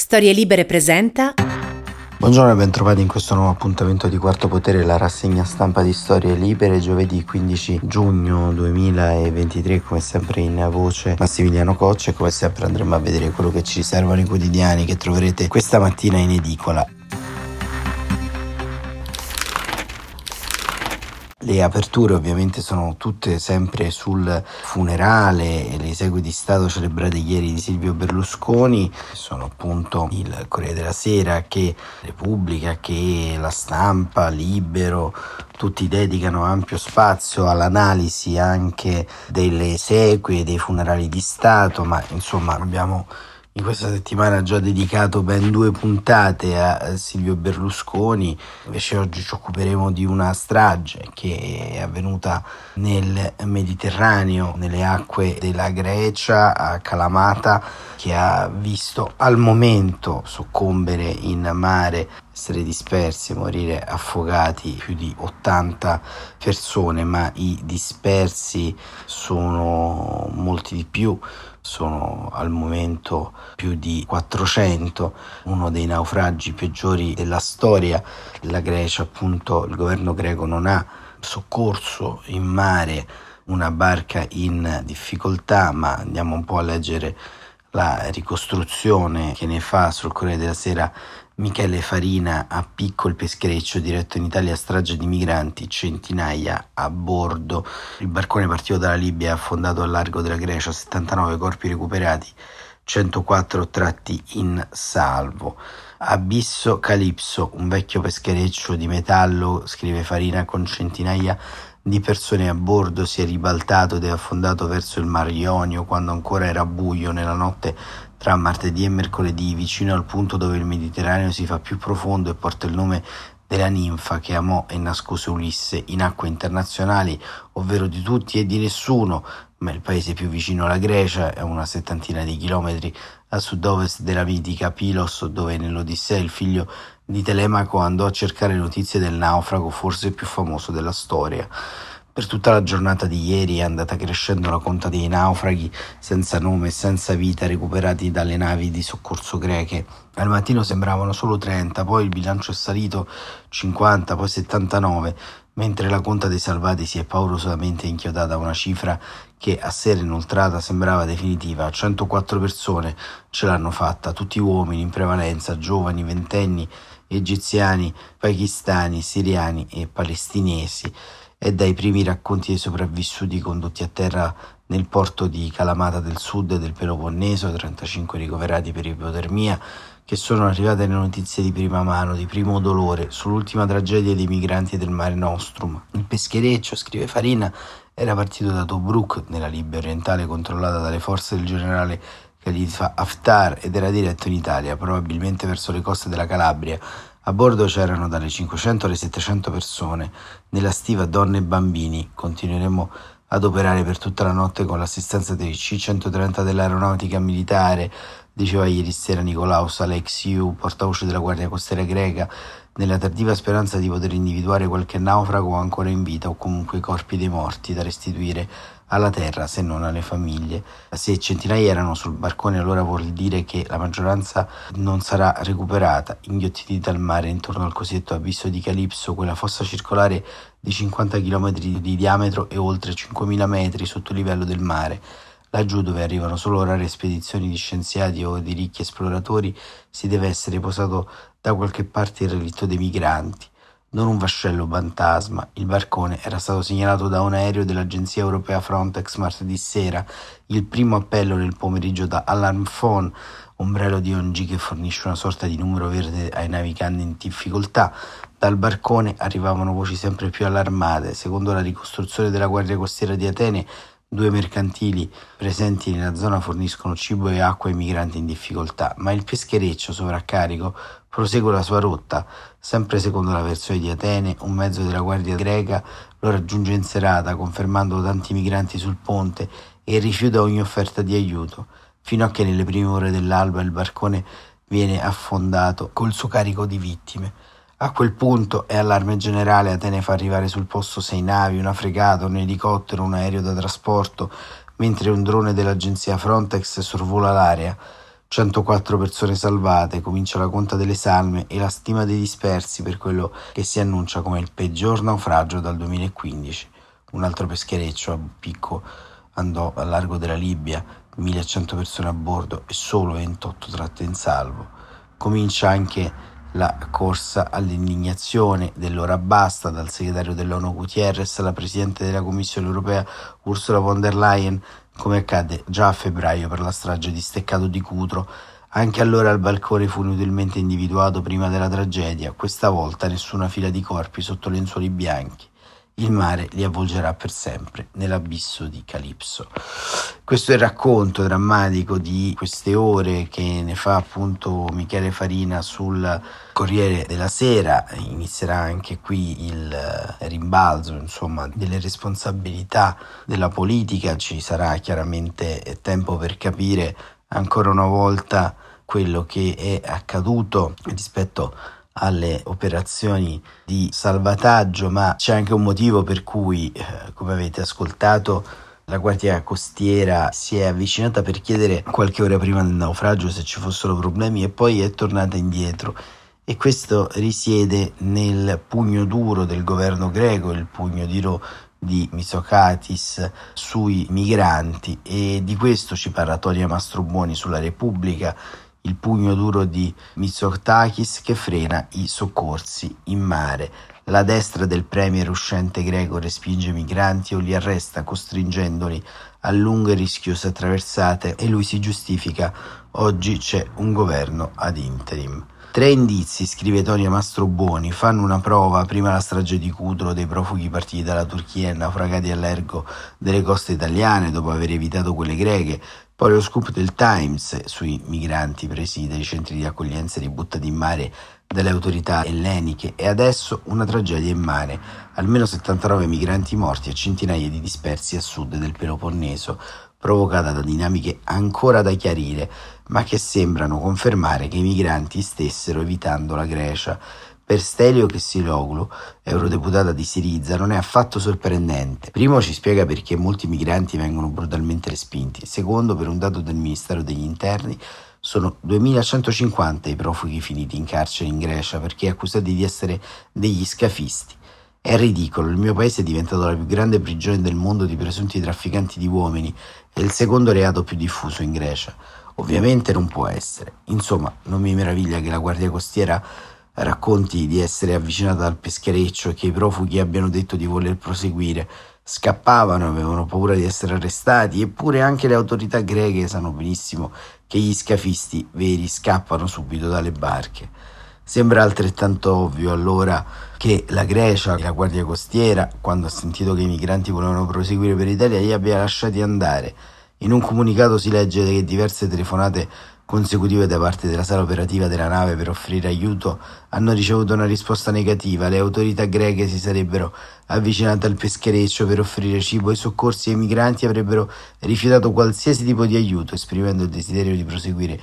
Storie Libere presenta Buongiorno e bentrovati in questo nuovo appuntamento di Quarto Potere, la rassegna stampa di Storie Libere, giovedì 15 giugno 2023, come sempre in voce Massimiliano Coccia e come sempre andremo a vedere quello che ci riservano i quotidiani che troverete questa mattina in edicola. Le aperture ovviamente sono tutte sempre sul funerale e le esegue di Stato celebrate ieri di Silvio Berlusconi, sono appunto il Corriere della Sera che Repubblica, che la stampa, Libero, tutti dedicano ampio spazio all'analisi anche delle esequie dei funerali di Stato, ma insomma abbiamo in questa settimana ha già dedicato ben due puntate a Silvio Berlusconi, invece oggi ci occuperemo di una strage che è avvenuta nel Mediterraneo, nelle acque della Grecia, a Calamata, che ha visto al momento soccombere in mare, essere dispersi, morire affogati più di 80 persone, ma i dispersi sono molti di più sono al momento più di 400, uno dei naufragi peggiori della storia. La Grecia, appunto, il governo greco non ha soccorso in mare una barca in difficoltà, ma andiamo un po' a leggere la ricostruzione che ne fa sul Corriere della Sera Michele Farina a Picco il peschereccio diretto in Italia strage di migranti, centinaia a bordo. Il barcone partito dalla Libia affondato al largo della Grecia, 79 corpi recuperati, 104 tratti in salvo. Abisso Calipso, un vecchio peschereccio di metallo, scrive Farina, con centinaia di persone a bordo si è ribaltato ed è affondato verso il Mar Ionio quando ancora era buio nella notte tra martedì e mercoledì, vicino al punto dove il Mediterraneo si fa più profondo e porta il nome della ninfa che amò e nascose Ulisse in acque internazionali, ovvero di tutti e di nessuno, ma il paese più vicino alla Grecia è una settantina di chilometri a sud-ovest della mitica Pilos, dove nell'Odissea il figlio di Telemaco andò a cercare notizie del naufrago forse più famoso della storia. Per tutta la giornata di ieri è andata crescendo la conta dei naufraghi senza nome e senza vita recuperati dalle navi di soccorso greche. Al mattino sembravano solo 30, poi il bilancio è salito 50, poi 79, mentre la conta dei salvati si è paurosamente inchiodata a una cifra che a sera inoltrata sembrava definitiva. 104 persone ce l'hanno fatta, tutti uomini in prevalenza, giovani, ventenni, egiziani, pakistani, siriani e palestinesi è dai primi racconti dei sopravvissuti condotti a terra nel porto di Calamata del Sud del Peloponneso, 35 ricoverati per ipotermia, che sono arrivate le notizie di prima mano, di primo dolore, sull'ultima tragedia dei migranti del Mare Nostrum. Il peschereccio, scrive Farina, era partito da Tobruk, nella Libia orientale controllata dalle forze del generale Khalifa Haftar ed era diretto in Italia, probabilmente verso le coste della Calabria, a bordo c'erano dalle 500 alle 700 persone, nella stiva donne e bambini. Continueremo ad operare per tutta la notte con l'assistenza dei C-130 dell'aeronautica militare, diceva ieri sera Nicolaus Alexiou, portavoce della Guardia Costiera greca, nella tardiva speranza di poter individuare qualche naufrago ancora in vita o comunque i corpi dei morti da restituire alla terra se non alle famiglie. Se centinaia erano sul barcone allora vuol dire che la maggioranza non sarà recuperata, inghiottiti dal mare intorno al cosiddetto abisso di Calipso, quella fossa circolare di 50 km di diametro e oltre 5.000 metri sotto il livello del mare. Laggiù dove arrivano solo rare spedizioni di scienziati o di ricchi esploratori si deve essere posato da qualche parte il relitto dei migranti, non un vascello fantasma. Il barcone era stato segnalato da un aereo dell'agenzia europea Frontex martedì sera. Il primo appello nel pomeriggio da Alarm Phone, ombrello di ONG che fornisce una sorta di numero verde ai naviganti in difficoltà. Dal barcone arrivavano voci sempre più allarmate. Secondo la ricostruzione della Guardia Costiera di Atene, Due mercantili presenti nella zona forniscono cibo e acqua ai migranti in difficoltà, ma il peschereccio sovraccarico prosegue la sua rotta. Sempre secondo la versione di Atene, un mezzo della guardia greca lo raggiunge in serata, confermando tanti migranti sul ponte e rifiuta ogni offerta di aiuto, fino a che nelle prime ore dell'alba il barcone viene affondato col suo carico di vittime. A quel punto è allarme generale, Atene fa arrivare sul posto sei navi, una fregata, un elicottero, un aereo da trasporto, mentre un drone dell'agenzia Frontex sorvola l'area. 104 persone salvate, comincia la conta delle salme e la stima dei dispersi per quello che si annuncia come il peggior naufragio dal 2015. Un altro peschereccio a picco andò al largo della Libia, 1100 persone a bordo e solo 28 tratte in salvo. Comincia anche la corsa all'indignazione dell'ora basta dal segretario dell'ONU Gutierrez alla Presidente della Commissione europea Ursula von der Leyen, come accadde già a febbraio per la strage di Steccato di Cutro. Anche allora il balcone fu inutilmente individuato prima della tragedia, questa volta nessuna fila di corpi sotto lenzuoli bianchi il mare li avvolgerà per sempre nell'abisso di Calipso. Questo è il racconto drammatico di queste ore che ne fa appunto Michele Farina sul Corriere della Sera. Inizierà anche qui il rimbalzo insomma, delle responsabilità della politica. Ci sarà chiaramente tempo per capire ancora una volta quello che è accaduto rispetto a alle operazioni di salvataggio, ma c'è anche un motivo per cui, eh, come avete ascoltato, la Guardia Costiera si è avvicinata per chiedere qualche ora prima del naufragio se ci fossero problemi e poi è tornata indietro. E questo risiede nel pugno duro del governo greco, il pugno duro di Mitsokatis sui migranti e di questo ci parla Tonia Mastrobuoni sulla Repubblica il pugno duro di Mitsotakis che frena i soccorsi in mare. La destra del premier uscente greco respinge i migranti o li arresta costringendoli a lunghe rischiose traversate e lui si giustifica oggi c'è un governo ad interim. Tre indizi, scrive Tonio Mastrobuoni, fanno una prova, prima la strage di Cutro dei profughi partiti dalla Turchia e naufragati all'ergo delle coste italiane dopo aver evitato quelle greche, poi lo scoop del Times sui migranti presi dai centri di accoglienza ributtati in mare dalle autorità elleniche e adesso una tragedia in mare, almeno 79 migranti morti e centinaia di dispersi a sud del Peloponneso, provocata da dinamiche ancora da chiarire, ma che sembrano confermare che i migranti stessero evitando la Grecia. Per Stelio Chessiloglu, eurodeputata di Siriza, non è affatto sorprendente. Primo ci spiega perché molti migranti vengono brutalmente respinti. Secondo, per un dato del Ministero degli Interni, sono 2150 i profughi finiti in carcere in Grecia perché accusati di essere degli scafisti. È ridicolo, il mio paese è diventato la più grande prigione del mondo di presunti trafficanti di uomini e il secondo reato più diffuso in Grecia. Ovviamente non può essere. Insomma, non mi meraviglia che la Guardia Costiera racconti di essere avvicinata al peschereccio e che i profughi abbiano detto di voler proseguire. Scappavano, avevano paura di essere arrestati, eppure anche le autorità greche sanno benissimo che gli scafisti veri scappano subito dalle barche. Sembra altrettanto ovvio allora che la Grecia e la Guardia Costiera, quando ha sentito che i migranti volevano proseguire per l'Italia, li abbia lasciati andare. In un comunicato si legge che diverse telefonate consecutive da parte della sala operativa della nave per offrire aiuto hanno ricevuto una risposta negativa. Le autorità greche si sarebbero avvicinate al peschereccio per offrire cibo e soccorsi ai migranti e avrebbero rifiutato qualsiasi tipo di aiuto, esprimendo il desiderio di proseguire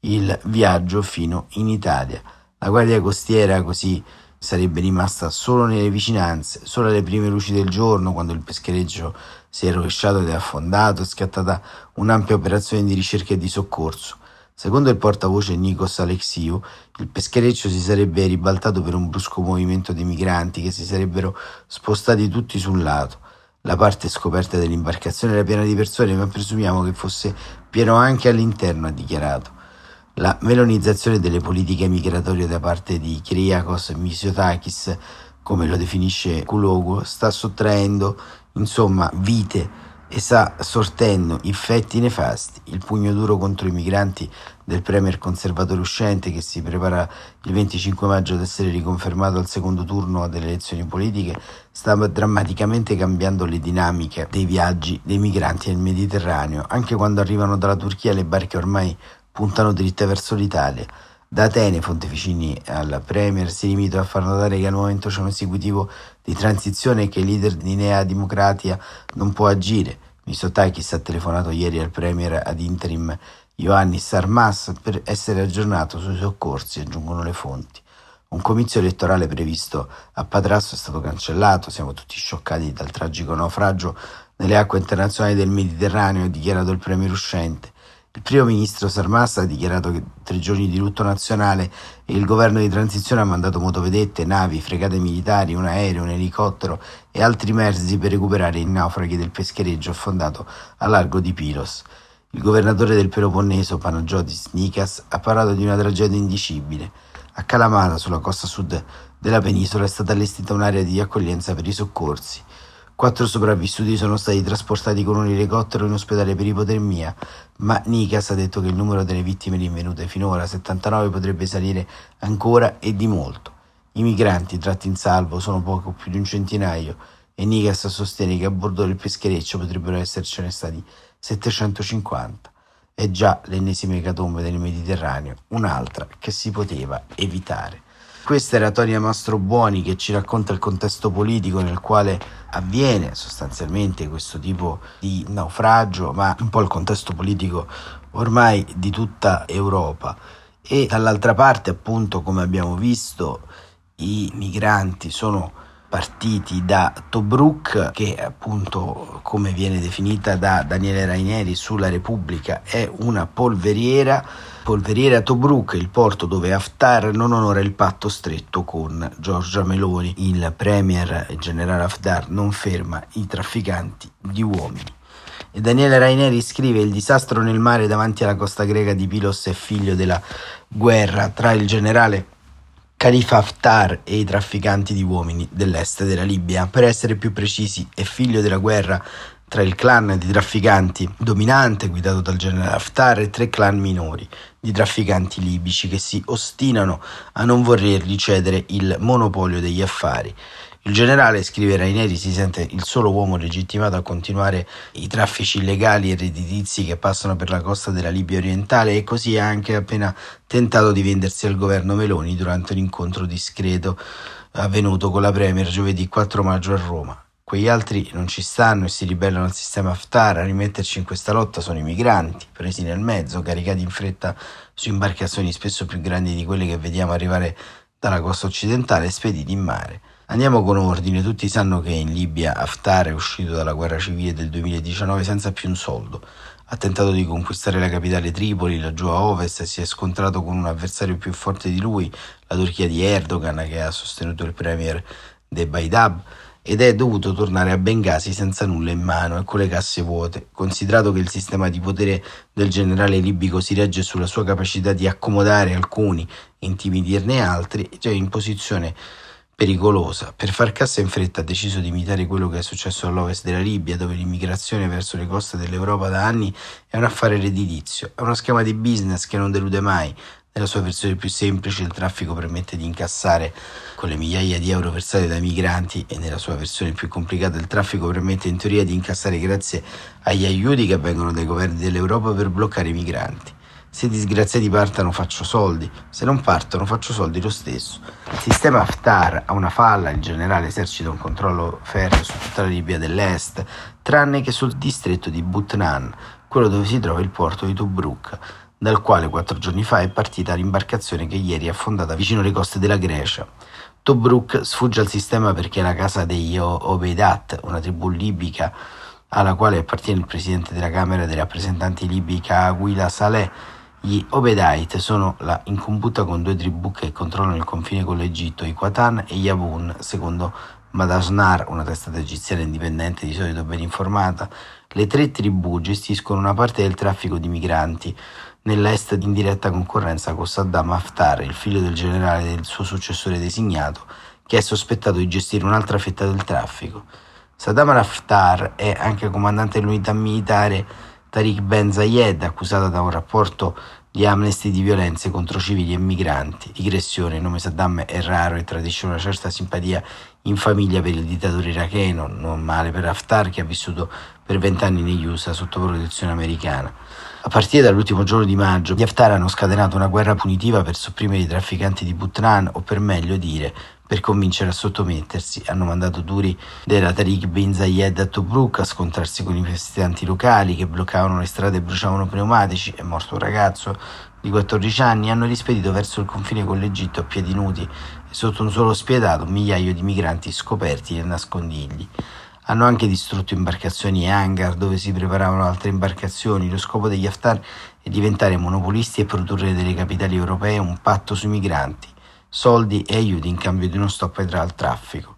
il viaggio fino in Italia. La guardia costiera così sarebbe rimasta solo nelle vicinanze, solo alle prime luci del giorno, quando il peschereccio si è rovesciato ed è affondato, è scattata un'ampia operazione di ricerca e di soccorso. Secondo il portavoce Nikos Alexiou, il peschereccio si sarebbe ribaltato per un brusco movimento di migranti che si sarebbero spostati tutti sul lato. La parte scoperta dell'imbarcazione era piena di persone, ma presumiamo che fosse pieno anche all'interno, ha dichiarato. La melonizzazione delle politiche migratorie da parte di Kyriakos Mitsotakis, come lo definisce Kulogu, sta sottraendo, insomma, vite e sta sortendo effetti nefasti. Il pugno duro contro i migranti del premier conservatore uscente che si prepara il 25 maggio ad essere riconfermato al secondo turno delle elezioni politiche sta drammaticamente cambiando le dinamiche dei viaggi dei migranti nel Mediterraneo. Anche quando arrivano dalla Turchia le barche ormai puntano dritte verso l'Italia. Da Atene, fonte vicini al Premier, si limita a far notare che al momento c'è un esecutivo di transizione e che il leader di Nea Democratia non può agire. Mitsotakis ha telefonato ieri al Premier ad interim Ioannis Sarmas per essere aggiornato sui soccorsi, aggiungono le fonti. Un comizio elettorale previsto a Patrasso è stato cancellato, siamo tutti scioccati dal tragico naufragio nelle acque internazionali del Mediterraneo, ha dichiarato il Premier uscente. Il primo ministro Sarmas ha dichiarato che tre giorni di lutto nazionale e il governo di transizione ha mandato motovedette, navi, fregate militari, un aereo, un elicottero e altri mezzi per recuperare i naufraghi del peschereggio affondato a largo di Pilos. Il governatore del Peloponneso, Panagiotis Nikas, ha parlato di una tragedia indicibile. A Kalamata, sulla costa sud della penisola, è stata allestita un'area di accoglienza per i soccorsi. Quattro sopravvissuti sono stati trasportati con un elicottero in ospedale per ipotermia, ma Nikas ha detto che il numero delle vittime rinvenute finora, 79, potrebbe salire ancora e di molto. I migranti tratti in salvo sono poco più di un centinaio e Nikas sostiene che a bordo del peschereccio potrebbero essercene stati 750. È già l'ennesima ecatombe del Mediterraneo, un'altra che si poteva evitare. Questa era Tonia Mastrobuoni che ci racconta il contesto politico nel quale avviene sostanzialmente questo tipo di naufragio, ma un po' il contesto politico ormai di tutta Europa. E dall'altra parte, appunto, come abbiamo visto, i migranti sono partiti da Tobruk, che appunto come viene definita da Daniele Raineri sulla Repubblica è una polveriera, polveriera Tobruk, il porto dove Haftar non onora il patto stretto con Giorgia Meloni. Il premier generale Haftar non ferma i trafficanti di uomini. E Daniele Raineri scrive il disastro nel mare davanti alla costa greca di Pilos è figlio della guerra tra il generale Khalifa Haftar e i trafficanti di uomini dell'est della Libia. Per essere più precisi, è figlio della guerra tra il clan di trafficanti dominante guidato dal generale Haftar e tre clan minori di trafficanti libici che si ostinano a non volergli cedere il monopolio degli affari. Il generale, scrive Raineri, si sente il solo uomo legittimato a continuare i traffici illegali e redditizi che passano per la costa della Libia orientale e così ha anche appena tentato di vendersi al governo Meloni durante un incontro discreto avvenuto con la Premier giovedì 4 maggio a Roma. Quegli altri non ci stanno e si ribellano al sistema Haftar. A rimetterci in questa lotta sono i migranti, presi nel mezzo, caricati in fretta su imbarcazioni spesso più grandi di quelle che vediamo arrivare dalla costa occidentale e spediti in mare. Andiamo con ordine, tutti sanno che in Libia Haftar è uscito dalla guerra civile del 2019 senza più un soldo. Ha tentato di conquistare la capitale Tripoli, laggiù a ovest, e si è scontrato con un avversario più forte di lui, la Turchia di Erdogan, che ha sostenuto il premier De Baidab, ed è dovuto tornare a Bengasi senza nulla in mano e con le casse vuote, considerato che il sistema di potere del generale libico si regge sulla sua capacità di accomodare alcuni e intimidirne altri, già in posizione pericolosa. Per far cassa in fretta ha deciso di imitare quello che è successo all'ovest della Libia, dove l'immigrazione verso le coste dell'Europa da anni è un affare redditizio, è uno schema di business che non delude mai. Nella sua versione più semplice il traffico permette di incassare con le migliaia di euro versate dai migranti e nella sua versione più complicata il traffico permette in teoria di incassare grazie agli aiuti che vengono dai governi dell'Europa per bloccare i migranti. Se i disgraziati partono faccio soldi, se non partono faccio soldi lo stesso. Il sistema Haftar ha una falla, il generale esercita un controllo ferreo su tutta la Libia dell'Est, tranne che sul distretto di Butnan, quello dove si trova il porto di Tobruk, dal quale quattro giorni fa è partita l'imbarcazione che ieri è affondata vicino alle coste della Grecia. Tobruk sfugge al sistema perché è la casa degli Obeidat, una tribù libica alla quale appartiene il presidente della Camera dei rappresentanti libica Aguila Saleh, gli Obedite sono la incombuta con due tribù che controllano il confine con l'Egitto, i Qatan e gli Abun, secondo Madasnar, una testata egiziana indipendente di solito ben informata, le tre tribù gestiscono una parte del traffico di migranti nell'est in diretta concorrenza con Saddam Haftar, il figlio del generale del suo successore designato, che è sospettato di gestire un'altra fetta del traffico. Saddam Haftar è anche comandante dell'unità militare Tariq Ben Zayed, accusata da un rapporto di Amnesty di violenze contro civili e migranti. Digressione, il nome Saddam è raro e tradisce una certa simpatia in famiglia per il dittatore iracheno, non male per Haftar che ha vissuto per vent'anni negli USA sotto protezione americana. A partire dall'ultimo giorno di maggio, gli Haftar hanno scatenato una guerra punitiva per sopprimere i trafficanti di Butran, o per meglio dire, per convincere a sottomettersi. Hanno mandato duri della Tariq bin Zayed a Tobruk a scontrarsi con i manifestanti locali che bloccavano le strade e bruciavano pneumatici. È morto un ragazzo di 14 anni. Hanno rispedito verso il confine con l'Egitto a piedi nudi e sotto un solo spiedato migliaio di migranti scoperti nei nascondigli. Hanno anche distrutto imbarcazioni e hangar dove si preparavano altre imbarcazioni. Lo scopo degli Haftar è diventare monopolisti e produrre delle capitali europee un patto sui migranti, soldi e aiuti in cambio di uno stop al traffico.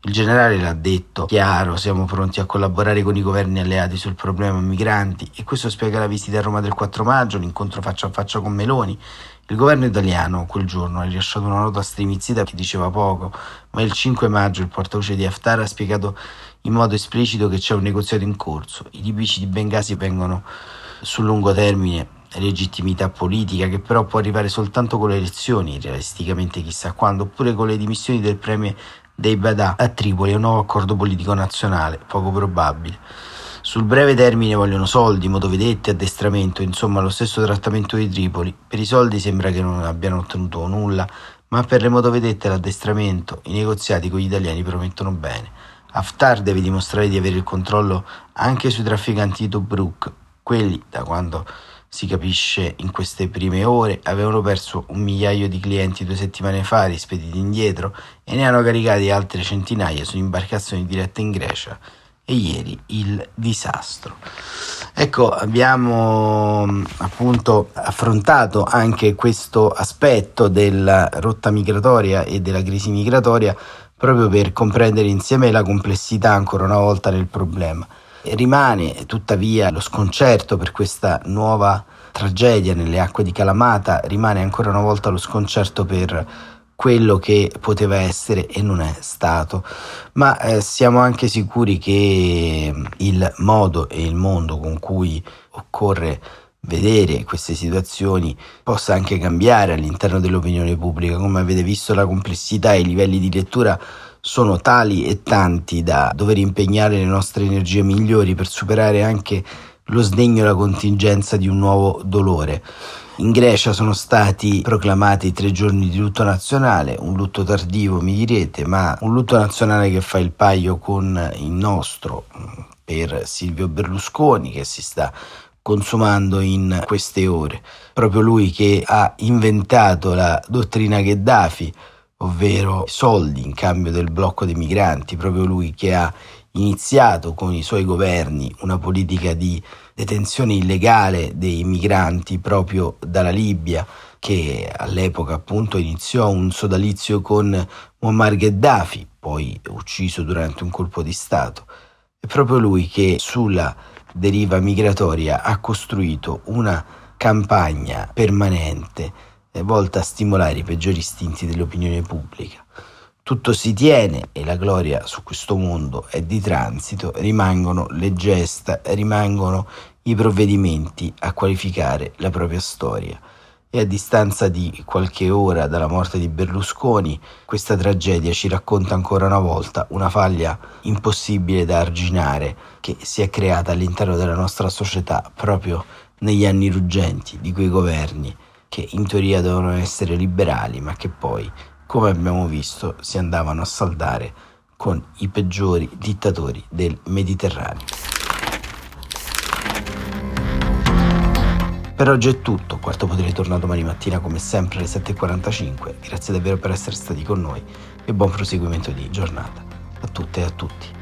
Il generale l'ha detto chiaro, siamo pronti a collaborare con i governi alleati sul problema migranti e questo spiega la visita a Roma del 4 maggio, l'incontro faccia a faccia con Meloni. Il governo italiano quel giorno ha rilasciato una nota stremizzita che diceva poco, ma il 5 maggio il portavoce di Haftar ha spiegato in modo esplicito che c'è un negoziato in corso. I libici di Bengasi vengono sul lungo termine legittimità politica che però può arrivare soltanto con le elezioni, realisticamente chissà quando, oppure con le dimissioni del premier dei Badà a Tripoli un nuovo accordo politico nazionale, poco probabile. Sul breve termine vogliono soldi, motovedette, addestramento, insomma lo stesso trattamento di Tripoli. Per i soldi sembra che non abbiano ottenuto nulla, ma per le motovedette e l'addestramento i negoziati con gli italiani promettono bene. Haftar deve dimostrare di avere il controllo anche sui trafficanti di Tobruk. Quelli, da quando si capisce in queste prime ore, avevano perso un migliaio di clienti due settimane fa, rispediti indietro, e ne hanno caricati altre centinaia su imbarcazioni dirette in Grecia. E ieri il disastro. Ecco, abbiamo appunto affrontato anche questo aspetto della rotta migratoria e della crisi migratoria proprio per comprendere insieme la complessità ancora una volta del problema. Rimane tuttavia lo sconcerto per questa nuova tragedia nelle acque di Calamata, rimane ancora una volta lo sconcerto per quello che poteva essere e non è stato, ma eh, siamo anche sicuri che il modo e il mondo con cui occorre vedere queste situazioni possa anche cambiare all'interno dell'opinione pubblica. Come avete visto la complessità e i livelli di lettura sono tali e tanti da dover impegnare le nostre energie migliori per superare anche lo sdegno e la contingenza di un nuovo dolore. In Grecia sono stati proclamati tre giorni di lutto nazionale, un lutto tardivo mi direte, ma un lutto nazionale che fa il paio con il nostro per Silvio Berlusconi che si sta consumando in queste ore. Proprio lui che ha inventato la dottrina Gheddafi, ovvero soldi in cambio del blocco dei migranti, proprio lui che ha iniziato con i suoi governi una politica di detenzione illegale dei migranti proprio dalla Libia che all'epoca appunto iniziò un sodalizio con Muammar Gheddafi, poi ucciso durante un colpo di Stato. È proprio lui che sulla deriva migratoria ha costruito una campagna permanente eh, volta a stimolare i peggiori istinti dell'opinione pubblica. Tutto si tiene e la gloria su questo mondo è di transito, rimangono le gesta, rimangono i provvedimenti a qualificare la propria storia. E a distanza di qualche ora dalla morte di Berlusconi, questa tragedia ci racconta ancora una volta una faglia impossibile da arginare che si è creata all'interno della nostra società proprio negli anni ruggenti di quei governi che in teoria dovevano essere liberali, ma che poi, come abbiamo visto, si andavano a saldare con i peggiori dittatori del Mediterraneo. Per oggi è tutto, Quarto Potere torna domani mattina come sempre alle 7.45. Grazie davvero per essere stati con noi e buon proseguimento di giornata a tutte e a tutti.